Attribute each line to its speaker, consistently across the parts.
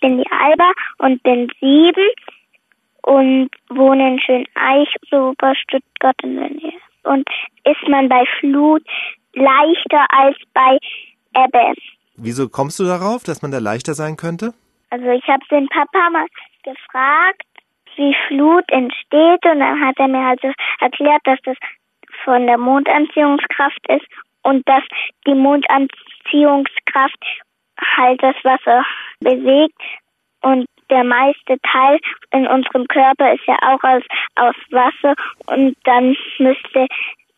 Speaker 1: bin die Alba und bin sieben und wohne in Schöneich, so bei Stuttgart in der Nähe. Und ist man bei Flut leichter als bei Ebbe.
Speaker 2: Wieso kommst du darauf, dass man da leichter sein könnte?
Speaker 1: Also ich habe den Papa mal gefragt, wie Flut entsteht und dann hat er mir also erklärt, dass das von der Mondanziehungskraft ist und dass die Mondanziehungskraft halt das Wasser bewegt und der meiste Teil in unserem Körper ist ja auch aus, aus Wasser und dann müsste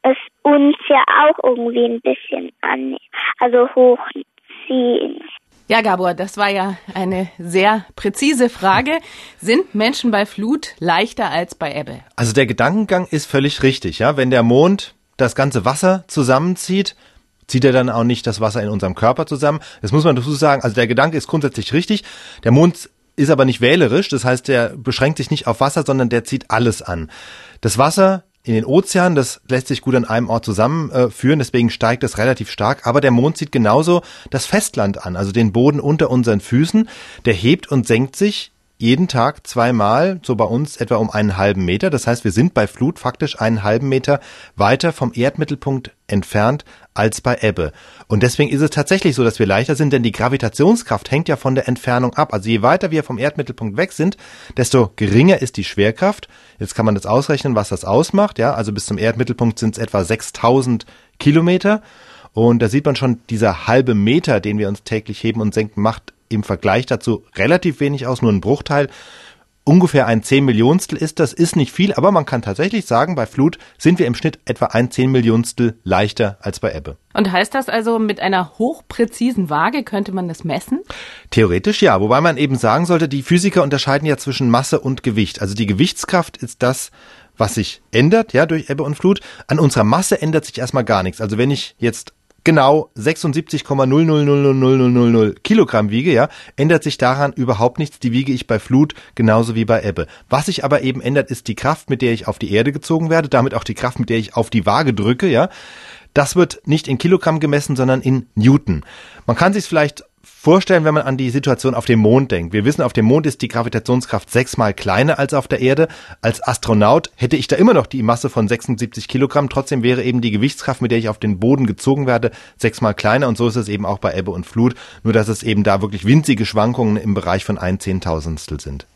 Speaker 1: es uns ja auch irgendwie ein bisschen annehmen, also hochziehen.
Speaker 3: Ja, Gabor, das war ja eine sehr präzise Frage. Sind Menschen bei Flut leichter als bei Ebbe?
Speaker 2: Also der Gedankengang ist völlig richtig, ja. Wenn der Mond das ganze Wasser zusammenzieht, zieht er dann auch nicht das Wasser in unserem Körper zusammen. Das muss man dazu sagen. Also der Gedanke ist grundsätzlich richtig. Der Mond ist aber nicht wählerisch, das heißt, der beschränkt sich nicht auf Wasser, sondern der zieht alles an. Das Wasser in den Ozean, das lässt sich gut an einem Ort zusammenführen, deswegen steigt es relativ stark, aber der Mond zieht genauso das Festland an, also den Boden unter unseren Füßen, der hebt und senkt sich jeden Tag zweimal, so bei uns etwa um einen halben Meter. Das heißt, wir sind bei Flut faktisch einen halben Meter weiter vom Erdmittelpunkt entfernt als bei Ebbe. Und deswegen ist es tatsächlich so, dass wir leichter sind, denn die Gravitationskraft hängt ja von der Entfernung ab. Also je weiter wir vom Erdmittelpunkt weg sind, desto geringer ist die Schwerkraft. Jetzt kann man das ausrechnen, was das ausmacht. Ja, also bis zum Erdmittelpunkt sind es etwa 6000 Kilometer. Und da sieht man schon, dieser halbe Meter, den wir uns täglich heben und senken, macht im Vergleich dazu relativ wenig aus, nur ein Bruchteil. Ungefähr ein Zehnmillionstel ist das, ist nicht viel, aber man kann tatsächlich sagen, bei Flut sind wir im Schnitt etwa ein Zehnmillionstel leichter als bei Ebbe.
Speaker 3: Und heißt das also, mit einer hochpräzisen Waage könnte man das messen?
Speaker 2: Theoretisch ja, wobei man eben sagen sollte, die Physiker unterscheiden ja zwischen Masse und Gewicht. Also die Gewichtskraft ist das, was sich ändert, ja, durch Ebbe und Flut. An unserer Masse ändert sich erstmal gar nichts. Also wenn ich jetzt genau 76,0000000 Kilogramm wiege, ja, ändert sich daran überhaupt nichts. Die wiege ich bei Flut genauso wie bei Ebbe. Was sich aber eben ändert, ist die Kraft, mit der ich auf die Erde gezogen werde, damit auch die Kraft, mit der ich auf die Waage drücke, ja. Das wird nicht in Kilogramm gemessen, sondern in Newton. Man kann sich vielleicht vorstellen, wenn man an die Situation auf dem Mond denkt. Wir wissen, auf dem Mond ist die Gravitationskraft sechsmal kleiner als auf der Erde. Als Astronaut hätte ich da immer noch die Masse von 76 Kilogramm. Trotzdem wäre eben die Gewichtskraft, mit der ich auf den Boden gezogen werde, sechsmal kleiner. Und so ist es eben auch bei Ebbe und Flut. Nur, dass es eben da wirklich winzige Schwankungen im Bereich von ein Zehntausendstel sind.